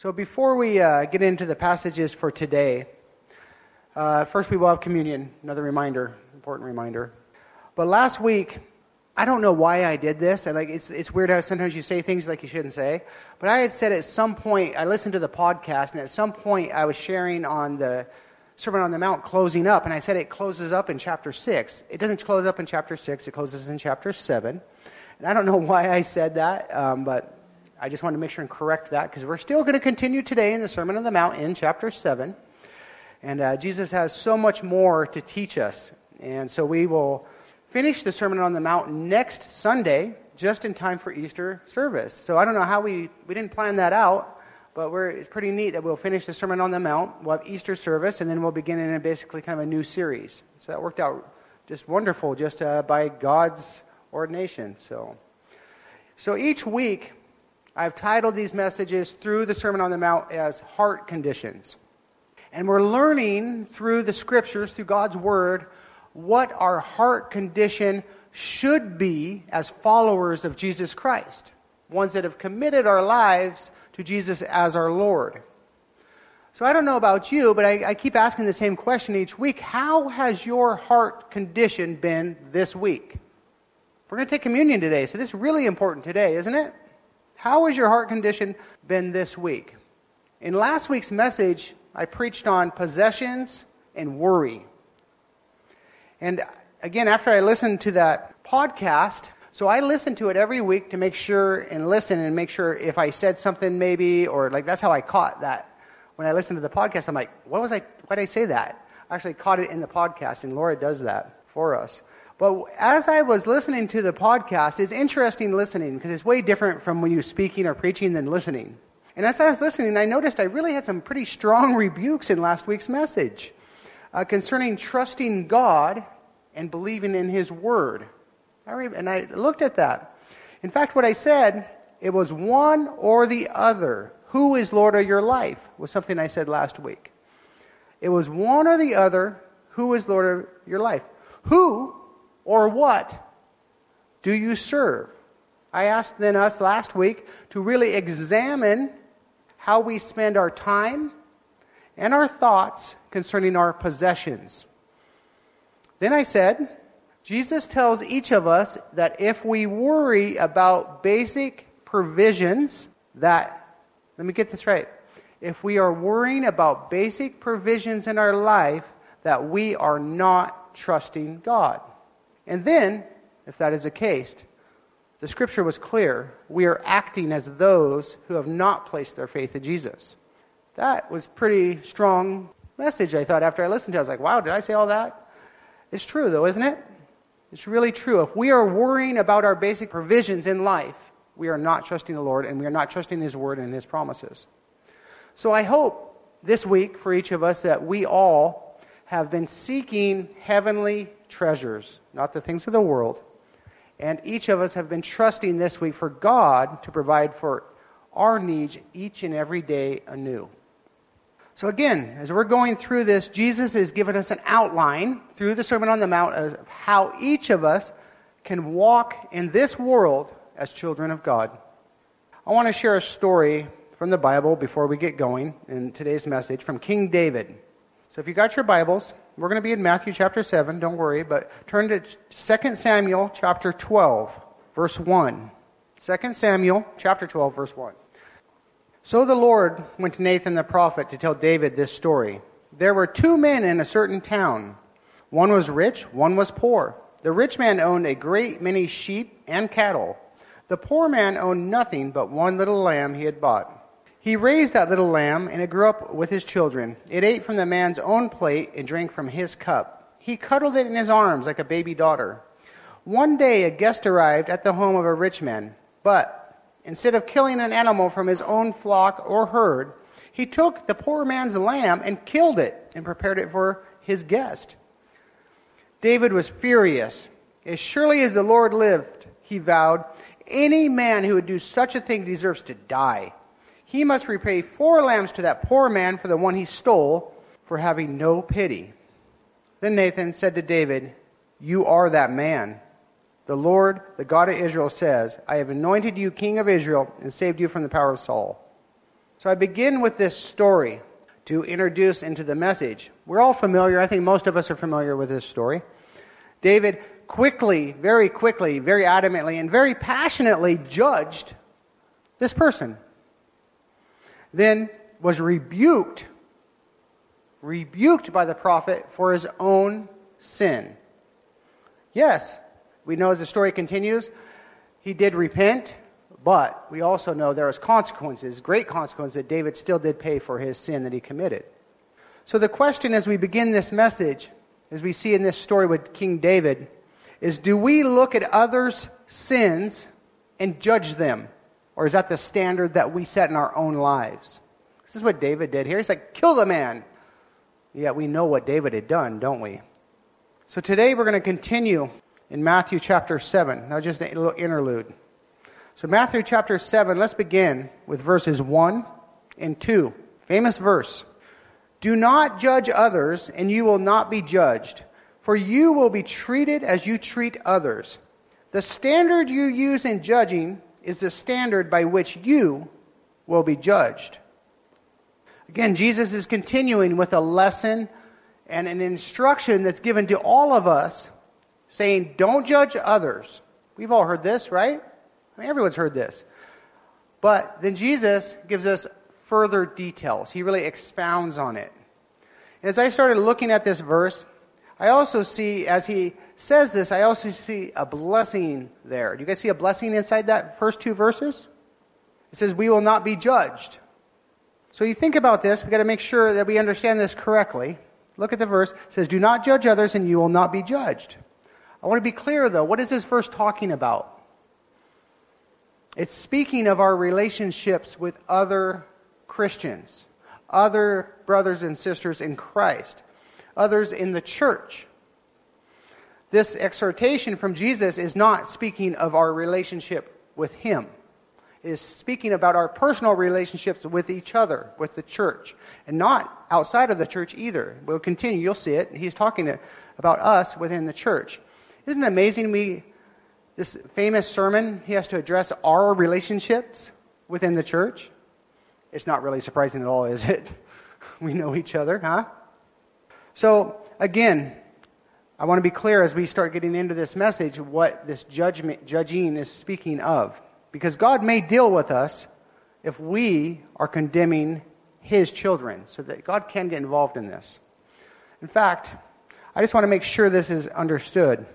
So before we uh, get into the passages for today, uh, first we will have communion. Another reminder, important reminder. But last week, I don't know why I did this. And like, it's, it's weird how sometimes you say things like you shouldn't say. But I had said at some point, I listened to the podcast, and at some point I was sharing on the Sermon on the Mount closing up, and I said it closes up in chapter 6. It doesn't close up in chapter 6, it closes in chapter 7. And I don't know why I said that, um, but I just want to make sure and correct that because we're still going to continue today in the Sermon on the Mount in chapter 7. And uh, Jesus has so much more to teach us. And so we will finish the Sermon on the Mount next Sunday, just in time for Easter service. So I don't know how we, we didn't plan that out, but it's pretty neat that we'll finish the Sermon on the Mount, we'll have Easter service, and then we'll begin in a basically kind of a new series. So that worked out just wonderful, just uh, by God's ordination. So, so each week, I've titled these messages through the Sermon on the Mount as Heart Conditions. And we're learning through the scriptures, through God's Word, what our heart condition should be as followers of Jesus Christ. Ones that have committed our lives to Jesus as our Lord. So I don't know about you, but I, I keep asking the same question each week. How has your heart condition been this week? We're going to take communion today, so this is really important today, isn't it? How has your heart condition been this week? In last week's message, I preached on possessions and worry. And again, after I listened to that podcast, so I listen to it every week to make sure and listen and make sure if I said something maybe, or like that's how I caught that. When I listened to the podcast, I'm like, what was I, why did I say that? I actually caught it in the podcast, and Laura does that for us. But as I was listening to the podcast, it's interesting listening because it's way different from when you're speaking or preaching than listening. And as I was listening, I noticed I really had some pretty strong rebukes in last week's message uh, concerning trusting God and believing in His Word. I re- and I looked at that. In fact, what I said, it was one or the other. Who is Lord of your life? was something I said last week. It was one or the other. Who is Lord of your life? Who or what do you serve? I asked then us last week to really examine how we spend our time and our thoughts concerning our possessions. Then I said, Jesus tells each of us that if we worry about basic provisions, that, let me get this right. If we are worrying about basic provisions in our life, that we are not trusting God. And then, if that is the case, the scripture was clear. We are acting as those who have not placed their faith in Jesus. That was pretty strong message, I thought, after I listened to it. I was like, wow, did I say all that? It's true, though, isn't it? It's really true. If we are worrying about our basic provisions in life, we are not trusting the Lord and we are not trusting His word and His promises. So I hope this week for each of us that we all have been seeking heavenly treasures, not the things of the world. And each of us have been trusting this week for God to provide for our needs each and every day anew. So, again, as we're going through this, Jesus has given us an outline through the Sermon on the Mount of how each of us can walk in this world as children of God. I want to share a story from the Bible before we get going in today's message from King David. So, if you got your Bibles, we're going to be in Matthew chapter 7, don't worry, but turn to 2 Samuel chapter 12, verse 1. 2 Samuel chapter 12, verse 1. So the Lord went to Nathan the prophet to tell David this story. There were two men in a certain town. One was rich, one was poor. The rich man owned a great many sheep and cattle. The poor man owned nothing but one little lamb he had bought. He raised that little lamb, and it grew up with his children. It ate from the man's own plate and drank from his cup. He cuddled it in his arms like a baby daughter. One day, a guest arrived at the home of a rich man, but instead of killing an animal from his own flock or herd, he took the poor man's lamb and killed it and prepared it for his guest. David was furious. As surely as the Lord lived, he vowed, any man who would do such a thing deserves to die he must repay four lambs to that poor man for the one he stole for having no pity. Then Nathan said to David, You are that man. The Lord, the God of Israel, says, I have anointed you king of Israel and saved you from the power of Saul. So I begin with this story to introduce into the message. We're all familiar, I think most of us are familiar with this story. David quickly, very quickly, very adamantly, and very passionately judged this person. Then was rebuked, rebuked by the prophet for his own sin. Yes, we know as the story continues, he did repent, but we also know there was consequences, great consequences, that David still did pay for his sin that he committed. So the question as we begin this message, as we see in this story with King David, is do we look at others' sins and judge them? Or is that the standard that we set in our own lives? This is what David did here. He's like, kill the man. Yet we know what David had done, don't we? So today we're going to continue in Matthew chapter 7. Now, just a little interlude. So, Matthew chapter 7, let's begin with verses 1 and 2. Famous verse. Do not judge others, and you will not be judged, for you will be treated as you treat others. The standard you use in judging is the standard by which you will be judged. Again, Jesus is continuing with a lesson and an instruction that's given to all of us saying, Don't judge others. We've all heard this, right? I mean, everyone's heard this. But then Jesus gives us further details. He really expounds on it. And as I started looking at this verse, I also see, as he says this, I also see a blessing there. Do you guys see a blessing inside that first two verses? It says, We will not be judged. So you think about this, we've got to make sure that we understand this correctly. Look at the verse. It says, Do not judge others, and you will not be judged. I want to be clear, though. What is this verse talking about? It's speaking of our relationships with other Christians, other brothers and sisters in Christ, others in the church. This exhortation from Jesus is not speaking of our relationship with Him. It is speaking about our personal relationships with each other, with the church, and not outside of the church either. We'll continue, you'll see it. He's talking about us within the church. Isn't it amazing we this famous sermon, he has to address our relationships within the church. It's not really surprising at all, is it? We know each other, huh? So, again, I want to be clear as we start getting into this message what this judgment, judging is speaking of. Because God may deal with us if we are condemning His children, so that God can get involved in this. In fact, I just want to make sure this is understood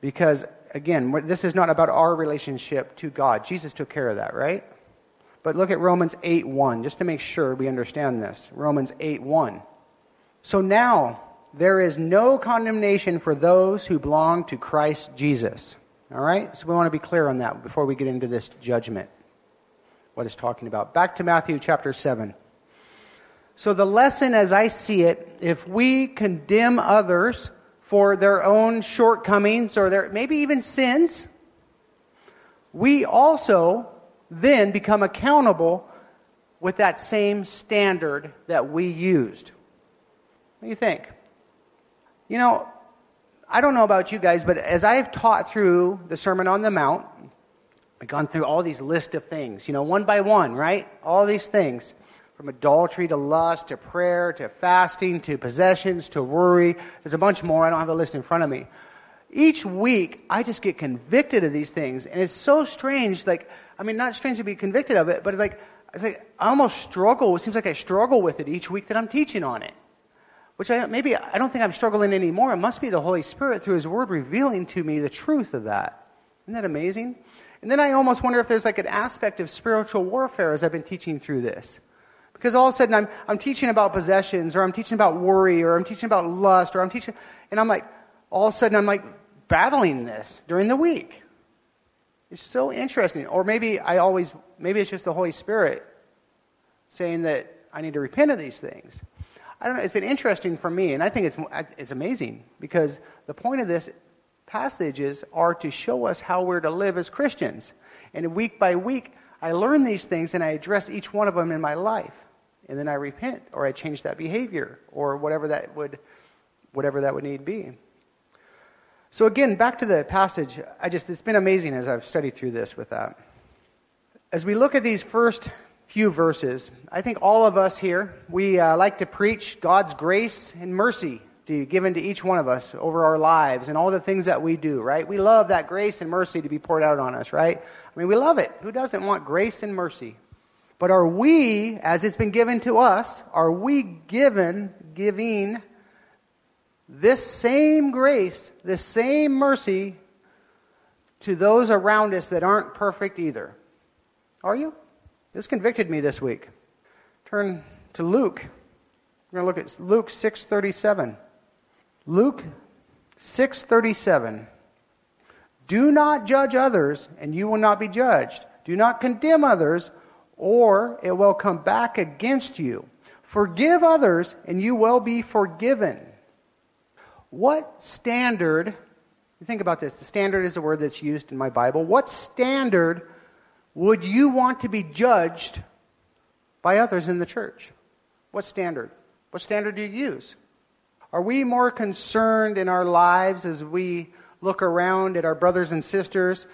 because again, this is not about our relationship to God. Jesus took care of that, right? But look at Romans 8 1, just to make sure we understand this. Romans 8 1. So now, there is no condemnation for those who belong to Christ Jesus. All right? So we want to be clear on that before we get into this judgment. What it's talking about. Back to Matthew chapter 7. So the lesson as I see it, if we condemn others for their own shortcomings or their maybe even sins, we also then become accountable with that same standard that we used. Do you think? You know, I don't know about you guys, but as I've taught through the Sermon on the Mount, I've gone through all these list of things, you know, one by one, right? All these things from adultery to lust to prayer to fasting to possessions to worry. There's a bunch more. I don't have the list in front of me. Each week, I just get convicted of these things, and it's so strange. Like, I mean, not strange to be convicted of it, but like, it's like I almost struggle. It seems like I struggle with it each week that I'm teaching on it. Which I, maybe I don't think I'm struggling anymore. It must be the Holy Spirit through His Word revealing to me the truth of that. Isn't that amazing? And then I almost wonder if there's like an aspect of spiritual warfare as I've been teaching through this. Because all of a sudden I'm, I'm teaching about possessions, or I'm teaching about worry, or I'm teaching about lust, or I'm teaching, and I'm like, all of a sudden I'm like battling this during the week. It's so interesting. Or maybe I always, maybe it's just the Holy Spirit saying that I need to repent of these things. I don't know. It's been interesting for me, and I think it's, it's amazing because the point of this passages are to show us how we're to live as Christians. And week by week, I learn these things and I address each one of them in my life and then I repent or I change that behavior or whatever that would whatever that would need be. So again, back to the passage, I just it's been amazing as I've studied through this with that. As we look at these first few verses. I think all of us here, we uh, like to preach God's grace and mercy to, given to each one of us over our lives and all the things that we do, right? We love that grace and mercy to be poured out on us, right? I mean, we love it. Who doesn't want grace and mercy? But are we, as it's been given to us, are we given, giving this same grace, this same mercy to those around us that aren't perfect either? Are you? This convicted me this week. Turn to Luke. We're going to look at Luke 6:37. Luke 6:37. Do not judge others, and you will not be judged. Do not condemn others, or it will come back against you. Forgive others, and you will be forgiven. What standard, think about this, the standard is a word that's used in my Bible. What standard would you want to be judged by others in the church? What standard? What standard do you use? Are we more concerned in our lives as we look around at our brothers and sisters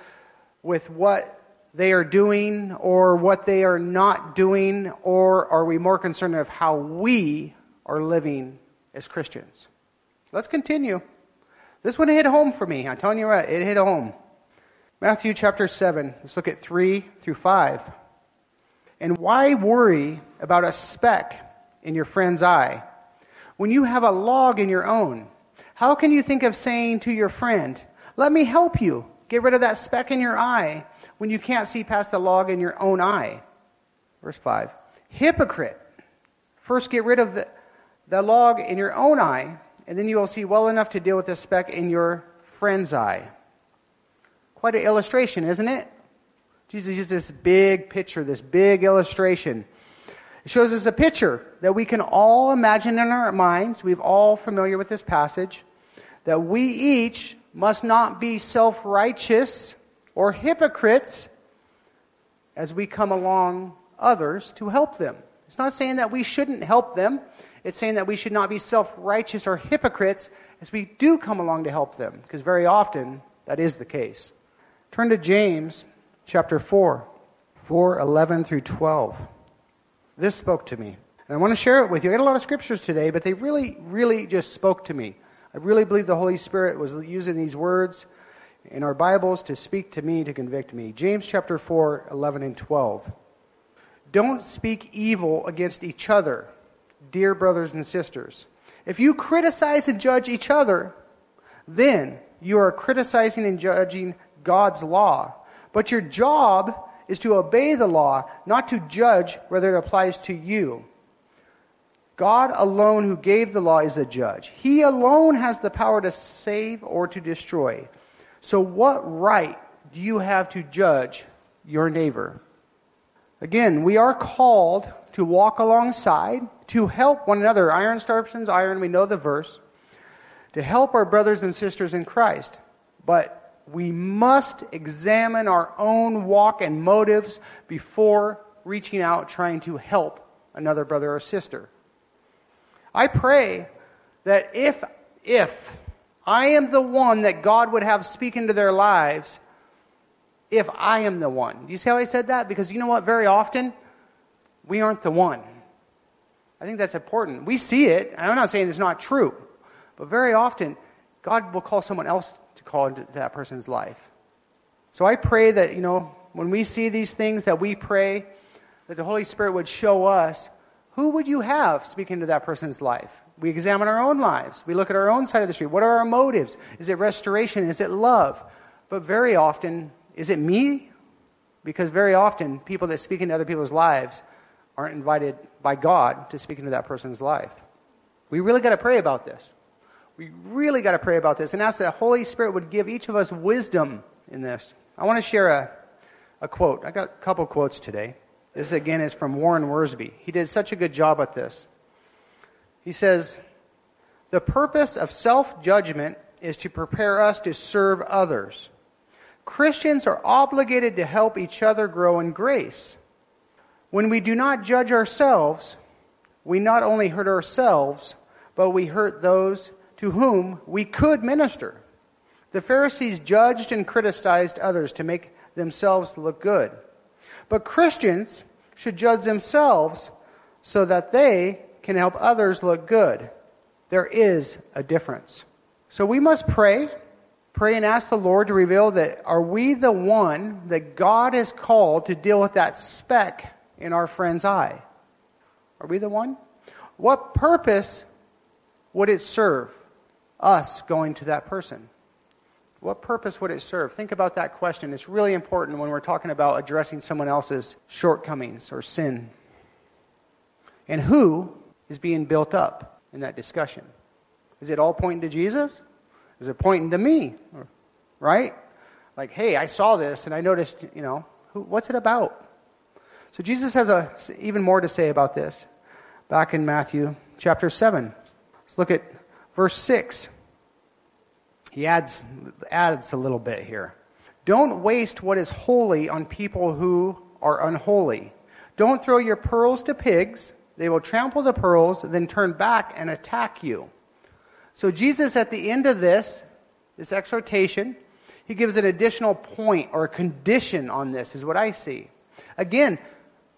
with what they are doing or what they are not doing, or are we more concerned of how we are living as Christians? Let's continue. This one hit home for me. I'm telling you what, it hit home. Matthew chapter 7. Let's look at 3 through 5. And why worry about a speck in your friend's eye when you have a log in your own? How can you think of saying to your friend, Let me help you get rid of that speck in your eye when you can't see past the log in your own eye. Verse 5. Hypocrite. First get rid of the, the log in your own eye, and then you will see well enough to deal with the speck in your friend's eye. Quite an illustration, isn't it? Jesus uses this big picture, this big illustration. It shows us a picture that we can all imagine in our minds. We've all familiar with this passage. That we each must not be self righteous or hypocrites as we come along others to help them. It's not saying that we shouldn't help them. It's saying that we should not be self righteous or hypocrites as we do come along to help them, because very often that is the case. Turn to James chapter 4, 4 11 through 12. This spoke to me. And I want to share it with you. I got a lot of scriptures today, but they really, really just spoke to me. I really believe the Holy Spirit was using these words in our Bibles to speak to me, to convict me. James chapter 4, 11 and 12. Don't speak evil against each other, dear brothers and sisters. If you criticize and judge each other, then you are criticizing and judging God's law. But your job is to obey the law, not to judge whether it applies to you. God alone, who gave the law, is a judge. He alone has the power to save or to destroy. So, what right do you have to judge your neighbor? Again, we are called to walk alongside, to help one another. Iron sharpens iron, we know the verse. To help our brothers and sisters in Christ. But we must examine our own walk and motives before reaching out trying to help another brother or sister. I pray that if, if I am the one that God would have speak into their lives, if I am the one. Do you see how I said that? Because you know what? Very often, we aren't the one. I think that's important. We see it, and I'm not saying it's not true, but very often, God will call someone else to call into that person's life. So I pray that, you know, when we see these things, that we pray that the Holy Spirit would show us who would you have speaking to that person's life? We examine our own lives. We look at our own side of the street. What are our motives? Is it restoration? Is it love? But very often, is it me? Because very often, people that speak into other people's lives aren't invited by God to speak into that person's life. We really got to pray about this. We really got to pray about this and ask that the Holy Spirit would give each of us wisdom in this. I want to share a, a quote. I got a couple quotes today. This again is from Warren Wiersbe. He did such a good job at this. He says, The purpose of self judgment is to prepare us to serve others. Christians are obligated to help each other grow in grace. When we do not judge ourselves, we not only hurt ourselves, but we hurt those to whom we could minister. The Pharisees judged and criticized others to make themselves look good. But Christians should judge themselves so that they can help others look good. There is a difference. So we must pray, pray and ask the Lord to reveal that are we the one that God has called to deal with that speck in our friend's eye? Are we the one? What purpose would it serve us going to that person? What purpose would it serve? Think about that question. It's really important when we're talking about addressing someone else's shortcomings or sin. And who is being built up in that discussion? Is it all pointing to Jesus? Is it pointing to me? Right? Like, hey, I saw this and I noticed, you know, who, what's it about? So Jesus has a, even more to say about this back in Matthew chapter 7. Let's look at verse 6. He adds, adds a little bit here. Don't waste what is holy on people who are unholy. Don't throw your pearls to pigs. They will trample the pearls, then turn back and attack you. So, Jesus, at the end of this, this exhortation, he gives an additional point or condition on this, is what I see. Again,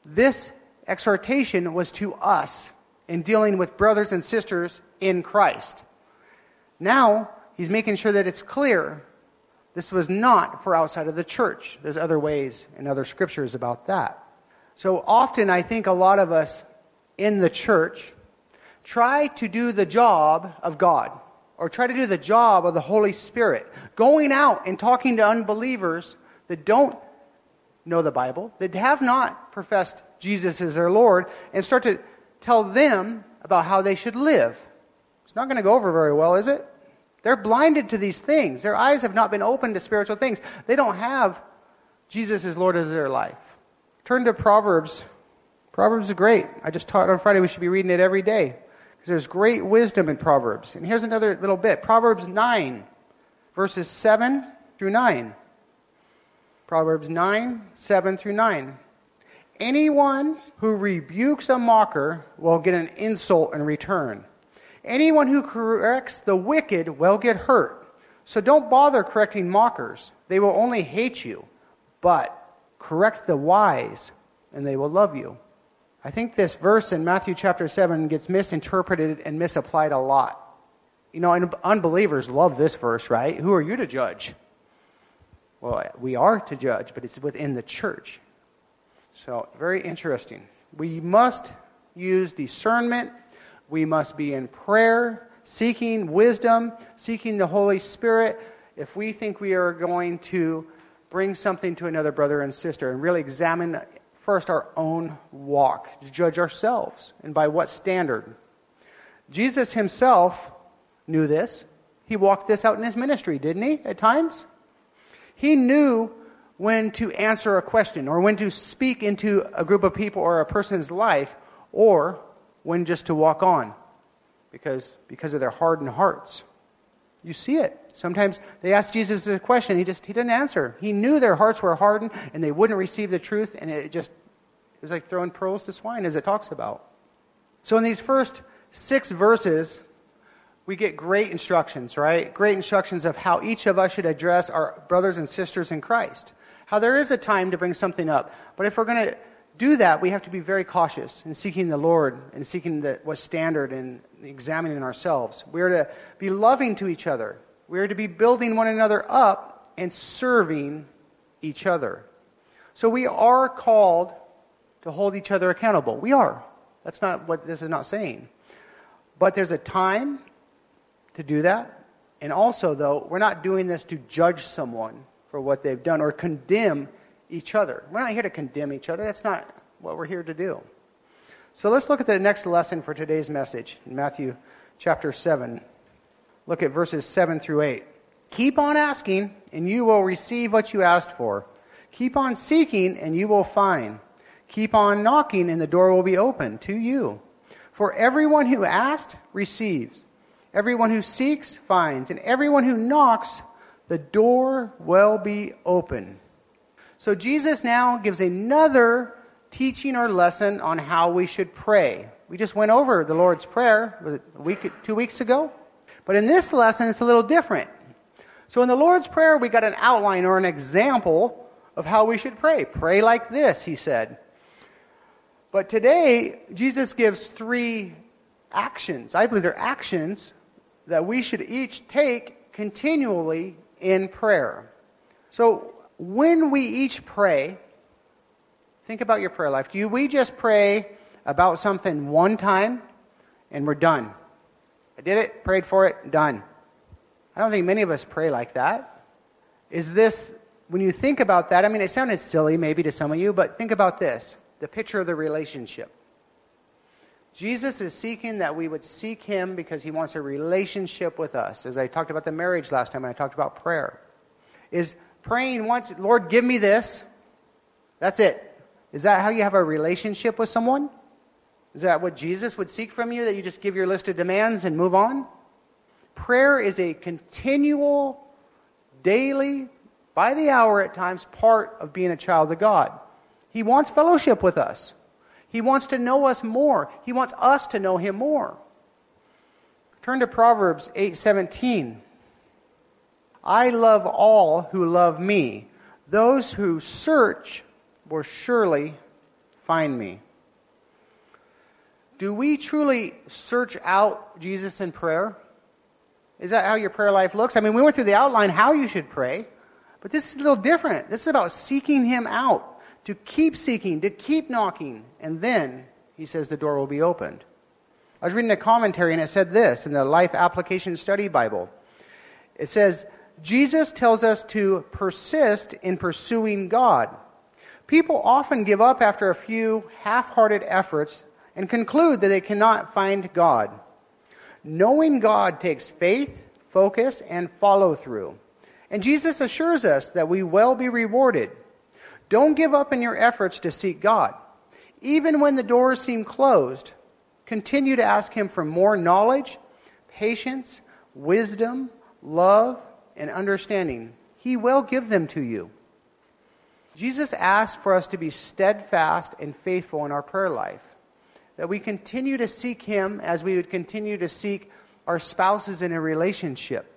this exhortation was to us in dealing with brothers and sisters in Christ. Now, he's making sure that it's clear this was not for outside of the church. There's other ways and other scriptures about that. So often, I think a lot of us in the church try to do the job of God or try to do the job of the Holy Spirit, going out and talking to unbelievers that don't know the Bible, that have not professed Jesus as their Lord, and start to tell them about how they should live. It's not going to go over very well, is it? They're blinded to these things. Their eyes have not been opened to spiritual things. They don't have Jesus as Lord of their life. Turn to Proverbs. Proverbs is great. I just taught on Friday we should be reading it every day because there's great wisdom in Proverbs. And here's another little bit Proverbs 9, verses 7 through 9. Proverbs 9, 7 through 9. Anyone who rebukes a mocker will get an insult in return Anyone who corrects the wicked will get hurt. So don't bother correcting mockers. They will only hate you. But correct the wise, and they will love you. I think this verse in Matthew chapter 7 gets misinterpreted and misapplied a lot. You know, unbelievers love this verse, right? Who are you to judge? Well, we are to judge, but it's within the church. So, very interesting. We must use discernment we must be in prayer, seeking wisdom, seeking the Holy Spirit. If we think we are going to bring something to another brother and sister and really examine first our own walk, judge ourselves, and by what standard. Jesus himself knew this. He walked this out in his ministry, didn't he, at times? He knew when to answer a question or when to speak into a group of people or a person's life or when just to walk on because, because of their hardened hearts. You see it. Sometimes they ask Jesus a question, he just he didn't answer. He knew their hearts were hardened and they wouldn't receive the truth, and it just it was like throwing pearls to swine, as it talks about. So in these first six verses, we get great instructions, right? Great instructions of how each of us should address our brothers and sisters in Christ. How there is a time to bring something up. But if we're going to do that, we have to be very cautious in seeking the Lord and seeking the, what's standard and examining ourselves. We are to be loving to each other. We are to be building one another up and serving each other. So we are called to hold each other accountable. We are. That's not what this is not saying. But there's a time to do that. And also, though, we're not doing this to judge someone for what they've done or condemn each other. We're not here to condemn each other. That's not what we're here to do. So let's look at the next lesson for today's message in Matthew chapter 7. Look at verses 7 through 8. Keep on asking, and you will receive what you asked for. Keep on seeking, and you will find. Keep on knocking, and the door will be open to you. For everyone who asks receives. Everyone who seeks finds. And everyone who knocks, the door will be open. So Jesus now gives another teaching or lesson on how we should pray. We just went over the Lord's Prayer was it a week, two weeks ago, but in this lesson it's a little different. So in the Lord's Prayer we got an outline or an example of how we should pray. Pray like this, he said. But today, Jesus gives three actions. I believe they're actions that we should each take continually in prayer. So, when we each pray, think about your prayer life. Do we just pray about something one time and we're done? I did it, prayed for it, done. I don't think many of us pray like that. Is this, when you think about that, I mean, it sounded silly maybe to some of you, but think about this the picture of the relationship. Jesus is seeking that we would seek him because he wants a relationship with us. As I talked about the marriage last time, and I talked about prayer. Is praying once, Lord, give me this. That's it. Is that how you have a relationship with someone? Is that what Jesus would seek from you, that you just give your list of demands and move on? Prayer is a continual, daily, by the hour at times, part of being a child of God. He wants fellowship with us. He wants to know us more. He wants us to know him more. Turn to Proverbs 8:17. I love all who love me. Those who search will surely find me. Do we truly search out Jesus in prayer? Is that how your prayer life looks? I mean, we went through the outline how you should pray, but this is a little different. This is about seeking Him out, to keep seeking, to keep knocking, and then He says the door will be opened. I was reading a commentary and it said this in the Life Application Study Bible. It says, Jesus tells us to persist in pursuing God. People often give up after a few half hearted efforts and conclude that they cannot find God. Knowing God takes faith, focus, and follow through. And Jesus assures us that we will be rewarded. Don't give up in your efforts to seek God. Even when the doors seem closed, continue to ask Him for more knowledge, patience, wisdom, love, and understanding. He will give them to you. Jesus asked for us to be steadfast and faithful in our prayer life, that we continue to seek Him as we would continue to seek our spouses in a relationship.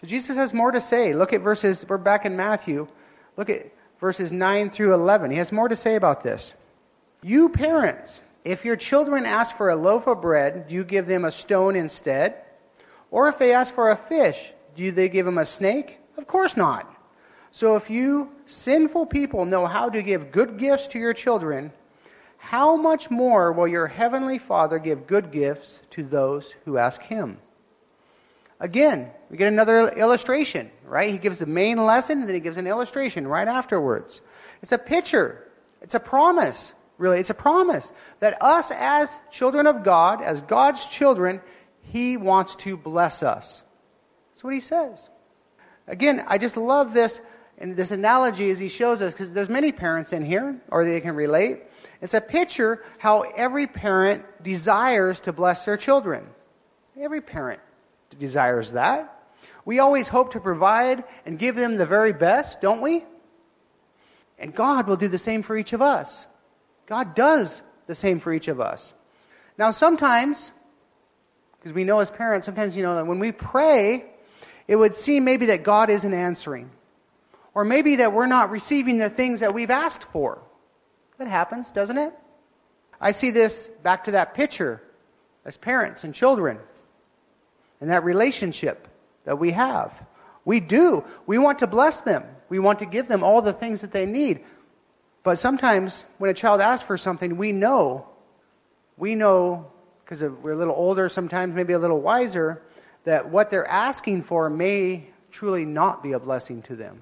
So Jesus has more to say. Look at verses, we're back in Matthew. Look at verses 9 through 11. He has more to say about this. You parents, if your children ask for a loaf of bread, do you give them a stone instead? Or if they ask for a fish, do they give them a snake? Of course not. So if you sinful people know how to give good gifts to your children, how much more will your heavenly Father give good gifts to those who ask him? Again, we get another illustration, right? He gives the main lesson, and then he gives an illustration right afterwards. It's a picture. It's a promise, really. It's a promise that us as children of God, as God's children, he wants to bless us. That's what he says. Again, I just love this and this analogy as he shows us, because there's many parents in here, or they can relate. It's a picture how every parent desires to bless their children. Every parent desires that. We always hope to provide and give them the very best, don't we? And God will do the same for each of us. God does the same for each of us. Now, sometimes, because we know as parents, sometimes, you know, that when we pray, it would seem maybe that God isn't answering. Or maybe that we're not receiving the things that we've asked for. That happens, doesn't it? I see this back to that picture as parents and children and that relationship that we have. We do. We want to bless them. We want to give them all the things that they need. But sometimes when a child asks for something, we know, we know, because we're a little older, sometimes maybe a little wiser, that what they're asking for may truly not be a blessing to them.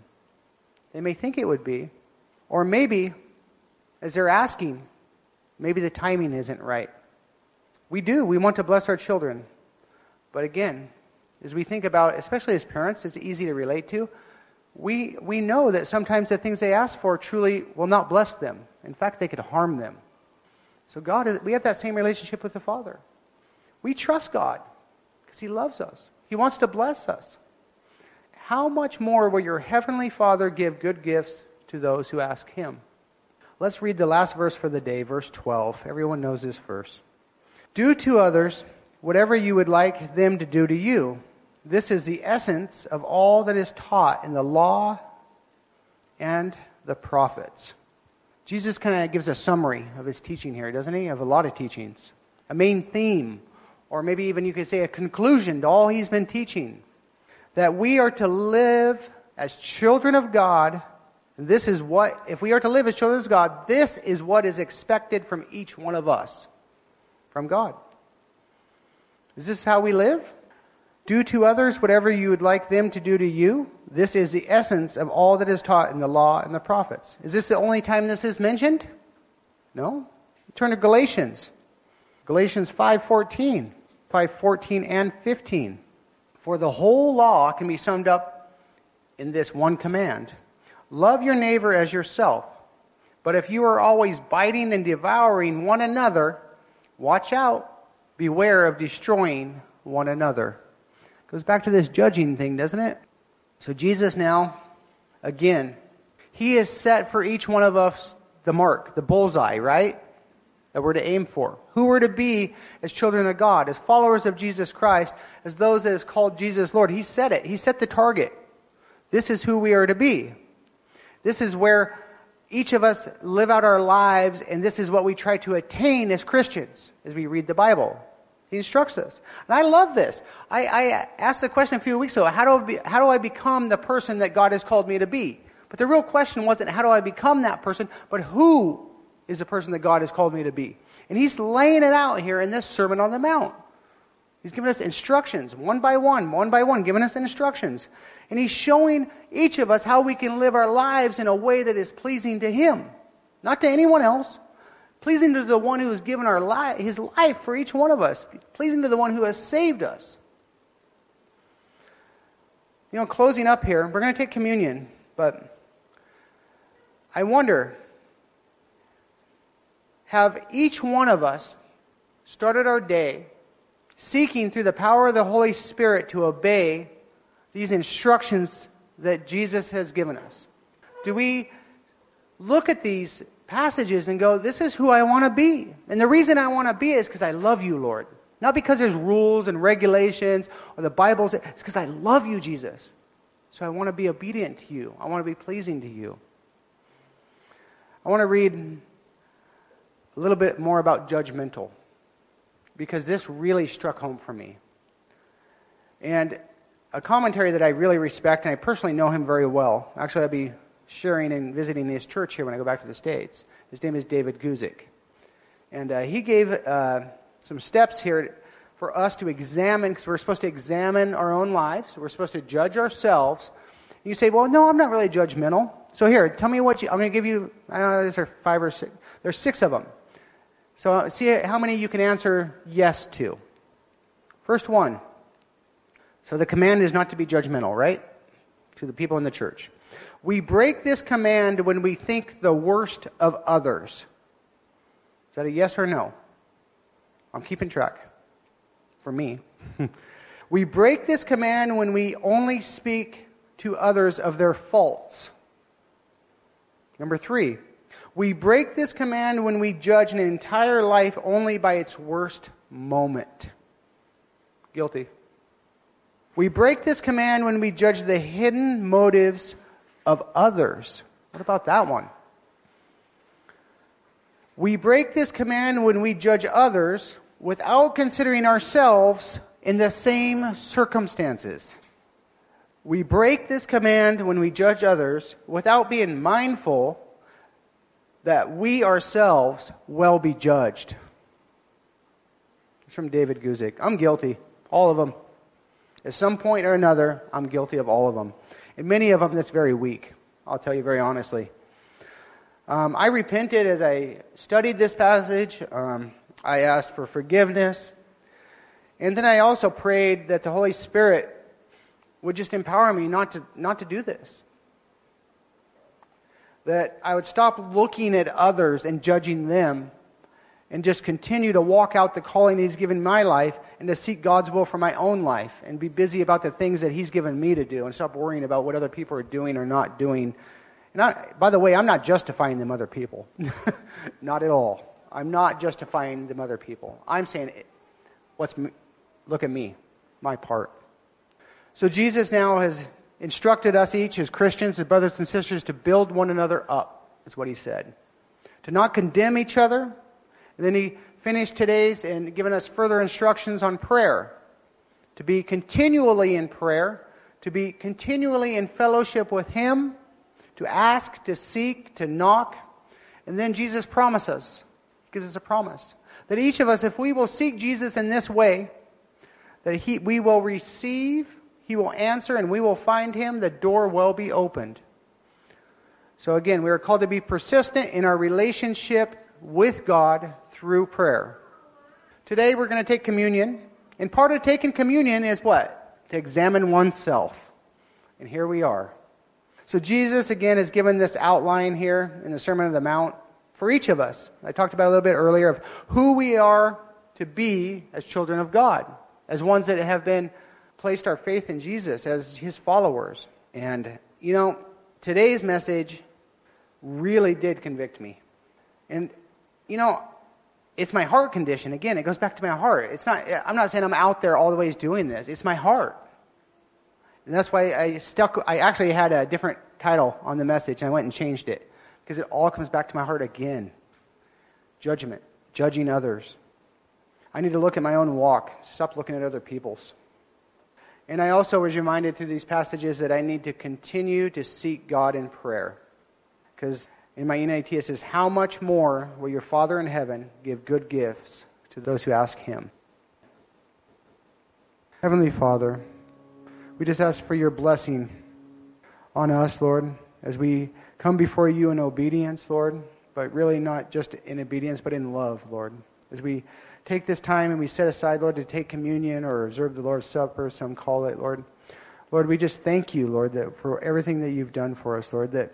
They may think it would be. Or maybe, as they're asking, maybe the timing isn't right. We do. We want to bless our children. But again, as we think about, especially as parents, it's easy to relate to. We, we know that sometimes the things they ask for truly will not bless them. In fact, they could harm them. So God, is, we have that same relationship with the Father. We trust God because He loves us. He wants to bless us how much more will your heavenly Father give good gifts to those who ask him? Let's read the last verse for the day, verse 12. Everyone knows this verse. Do to others whatever you would like them to do to you. This is the essence of all that is taught in the law and the prophets. Jesus kind of gives a summary of his teaching here, doesn't he? Of a lot of teachings. A main theme, or maybe even you could say a conclusion to all he's been teaching. That we are to live as children of God. This is what, if we are to live as children of God, this is what is expected from each one of us from God. Is this how we live? Do to others whatever you would like them to do to you. This is the essence of all that is taught in the law and the prophets. Is this the only time this is mentioned? No. Turn to Galatians. Galatians 5:14, 5:14 and 15. For the whole law can be summed up in this one command. Love your neighbor as yourself. But if you are always biting and devouring one another, watch out. Beware of destroying one another. Goes back to this judging thing, doesn't it? So Jesus now, again, he has set for each one of us the mark, the bullseye, right? That we're to aim for. Who we're to be as children of God, as followers of Jesus Christ, as those that is called Jesus Lord. He said it. He set the target. This is who we are to be. This is where each of us live out our lives, and this is what we try to attain as Christians as we read the Bible. He instructs us. And I love this. I, I asked the question a few weeks ago how do, I be, how do I become the person that God has called me to be? But the real question wasn't how do I become that person, but who is the person that God has called me to be? And He's laying it out here in this Sermon on the Mount. He's giving us instructions, one by one, one by one, giving us instructions. And He's showing each of us how we can live our lives in a way that is pleasing to Him, not to anyone else, pleasing to the one who has given our li- his life for each one of us, pleasing to the one who has saved us. You know, closing up here, we're going to take communion, but I wonder have each one of us started our day seeking through the power of the Holy Spirit to obey these instructions that Jesus has given us? Do we look at these passages and go, This is who I want to be. And the reason I want to be is because I love you, Lord. Not because there's rules and regulations or the Bible's. It's because I love you, Jesus. So I want to be obedient to you. I want to be pleasing to you. I want to read a little bit more about judgmental because this really struck home for me. And a commentary that I really respect, and I personally know him very well. Actually, I'd be sharing and visiting his church here when I go back to the States. His name is David Guzik. And uh, he gave uh, some steps here for us to examine, because we're supposed to examine our own lives. We're supposed to judge ourselves. And you say, well, no, I'm not really judgmental. So here, tell me what you, I'm going to give you, I don't know, there's five or six, there's six of them. So uh, see how many you can answer yes to. First one. So the command is not to be judgmental, right? To the people in the church. We break this command when we think the worst of others. Is that a yes or no? I'm keeping track. For me. we break this command when we only speak to others of their faults. Number three, we break this command when we judge an entire life only by its worst moment. Guilty. We break this command when we judge the hidden motives of others. What about that one? We break this command when we judge others without considering ourselves in the same circumstances. We break this command when we judge others without being mindful that we ourselves will be judged. It's from David Guzik. I'm guilty. All of them. At some point or another, I'm guilty of all of them. And many of them, that's very weak. I'll tell you very honestly. Um, I repented as I studied this passage. Um, I asked for forgiveness. And then I also prayed that the Holy Spirit would just empower me not to, not to do this. That I would stop looking at others and judging them and just continue to walk out the calling He's given my life and to seek God's will for my own life and be busy about the things that He's given me to do and stop worrying about what other people are doing or not doing. And I, by the way, I'm not justifying them other people. not at all. I'm not justifying them other people. I'm saying, what's, look at me, my part. So Jesus now has instructed us each as Christians, as brothers and sisters, to build one another up, is what he said. to not condemn each other. And then he finished today's and given us further instructions on prayer. To be continually in prayer, to be continually in fellowship with him, to ask, to seek, to knock. And then Jesus promises, gives us a promise, that each of us, if we will seek Jesus in this way, that he, we will receive, he will answer, and we will find him, the door will be opened. So again, we are called to be persistent in our relationship with God through prayer. Today we're going to take communion. And part of taking communion is what? To examine oneself. And here we are. So Jesus, again, has given this outline here in the Sermon on the Mount for each of us. I talked about a little bit earlier of who we are to be as children of God, as ones that have been placed our faith in Jesus, as his followers. And, you know, today's message really did convict me. And, you know, it's my heart condition. Again, it goes back to my heart. It's not, I'm not saying I'm out there all the ways doing this. It's my heart. And that's why I stuck, I actually had a different title on the message, and I went and changed it. Because it all comes back to my heart again. Judgment, judging others. I need to look at my own walk, stop looking at other people's. And I also was reminded through these passages that I need to continue to seek God in prayer. Because in my NIV, it says, How much more will your Father in heaven give good gifts to those who ask him? Heavenly Father, we just ask for your blessing on us, Lord, as we come before you in obedience, Lord, but really not just in obedience, but in love, Lord. As we take this time and we set aside, Lord, to take communion or observe the Lord's Supper, some call it, Lord. Lord, we just thank you, Lord, that for everything that you've done for us, Lord, that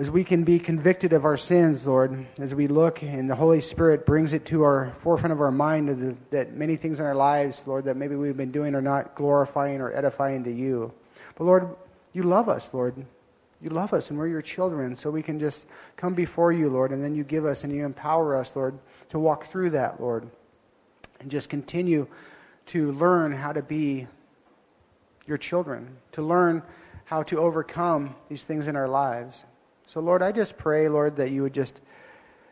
as we can be convicted of our sins, Lord, as we look and the Holy Spirit brings it to our forefront of our mind the, that many things in our lives, Lord, that maybe we've been doing are not glorifying or edifying to you. But Lord, you love us, Lord. You love us and we're your children, so we can just come before you, Lord, and then you give us and you empower us, Lord, to walk through that, Lord, and just continue to learn how to be your children, to learn how to overcome these things in our lives. So, Lord, I just pray, Lord, that you would just,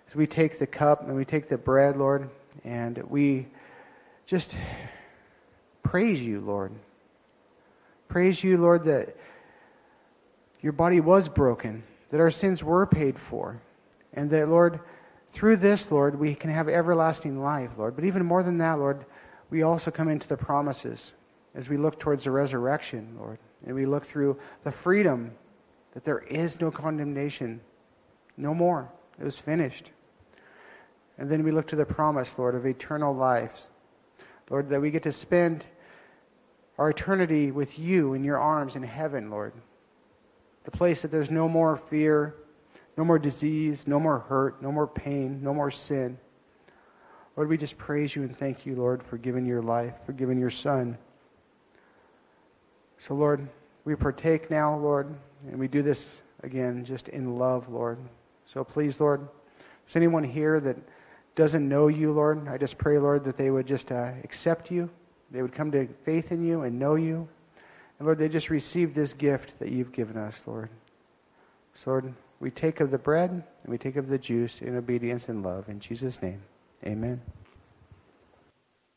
as we take the cup and we take the bread, Lord, and we just praise you, Lord. Praise you, Lord, that your body was broken, that our sins were paid for, and that, Lord, through this, Lord, we can have everlasting life, Lord. But even more than that, Lord, we also come into the promises as we look towards the resurrection, Lord, and we look through the freedom that there is no condemnation, no more. It was finished. And then we look to the promise, Lord, of eternal lives. Lord, that we get to spend our eternity with you in your arms in heaven, Lord. The place that there's no more fear, no more disease, no more hurt, no more pain, no more sin. Lord, we just praise you and thank you, Lord, for giving your life, for giving your son. So, Lord, we partake now, Lord, and we do this again just in love, Lord. So please, Lord, is anyone here that doesn't know you, Lord? I just pray, Lord, that they would just uh, accept you. They would come to faith in you and know you. And Lord, they just receive this gift that you've given us, Lord. So, Lord, we take of the bread and we take of the juice in obedience and love. In Jesus' name, amen.